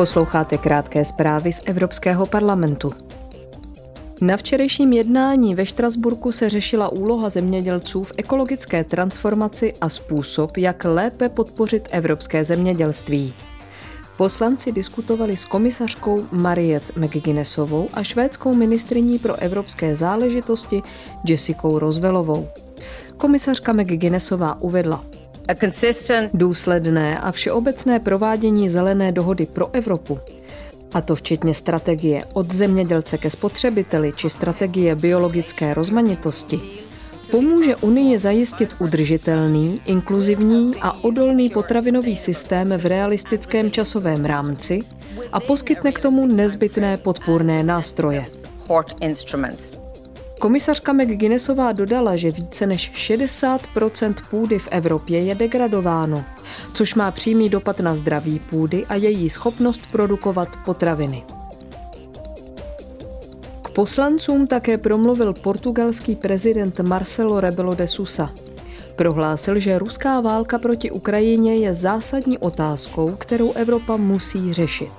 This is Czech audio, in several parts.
Posloucháte krátké zprávy z Evropského parlamentu. Na včerejším jednání ve Štrasburku se řešila úloha zemědělců v ekologické transformaci a způsob, jak lépe podpořit evropské zemědělství. Poslanci diskutovali s komisařkou Mariet McGuinnessovou a švédskou ministriní pro evropské záležitosti Jessicou Rozvelovou. Komisařka McGuinnessová uvedla, důsledné a všeobecné provádění zelené dohody pro Evropu. A to včetně strategie od zemědělce ke spotřebiteli či strategie biologické rozmanitosti, pomůže Unii zajistit udržitelný, inkluzivní a odolný potravinový systém v realistickém časovém rámci a poskytne k tomu nezbytné podpůrné nástroje. Komisařka McGuinnessová dodala, že více než 60% půdy v Evropě je degradováno, což má přímý dopad na zdraví půdy a její schopnost produkovat potraviny. K poslancům také promluvil portugalský prezident Marcelo Rebelo de Sousa. Prohlásil, že ruská válka proti Ukrajině je zásadní otázkou, kterou Evropa musí řešit.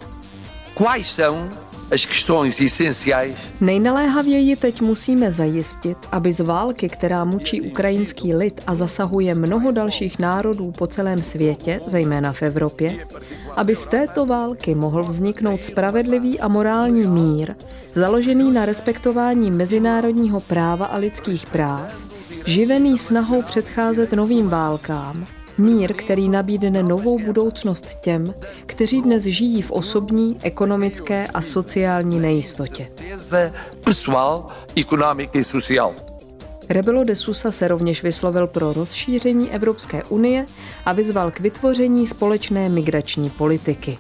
Quais são as questões essenciais. Nejnaléhavěji teď musíme zajistit, aby z války, která mučí ukrajinský lid a zasahuje mnoho dalších národů po celém světě, zejména v Evropě, aby z této války mohl vzniknout spravedlivý a morální mír, založený na respektování mezinárodního práva a lidských práv, živený snahou předcházet novým válkám, Mír, který nabídne novou budoucnost těm, kteří dnes žijí v osobní, ekonomické a sociální nejistotě. Rebelo de Sousa se rovněž vyslovil pro rozšíření Evropské unie a vyzval k vytvoření společné migrační politiky.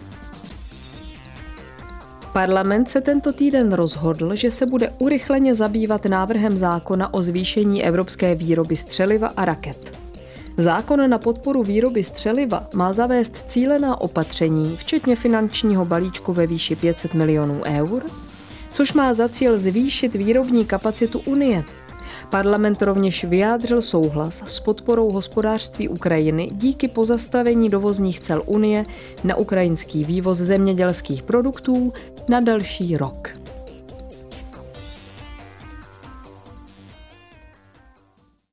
Parlament se tento týden rozhodl, že se bude urychleně zabývat návrhem zákona o zvýšení evropské výroby střeliva a raket. Zákon na podporu výroby střeliva má zavést cílená opatření, včetně finančního balíčku ve výši 500 milionů eur, což má za cíl zvýšit výrobní kapacitu Unie. Parlament rovněž vyjádřil souhlas s podporou hospodářství Ukrajiny díky pozastavení dovozních cel Unie na ukrajinský vývoz zemědělských produktů na další rok.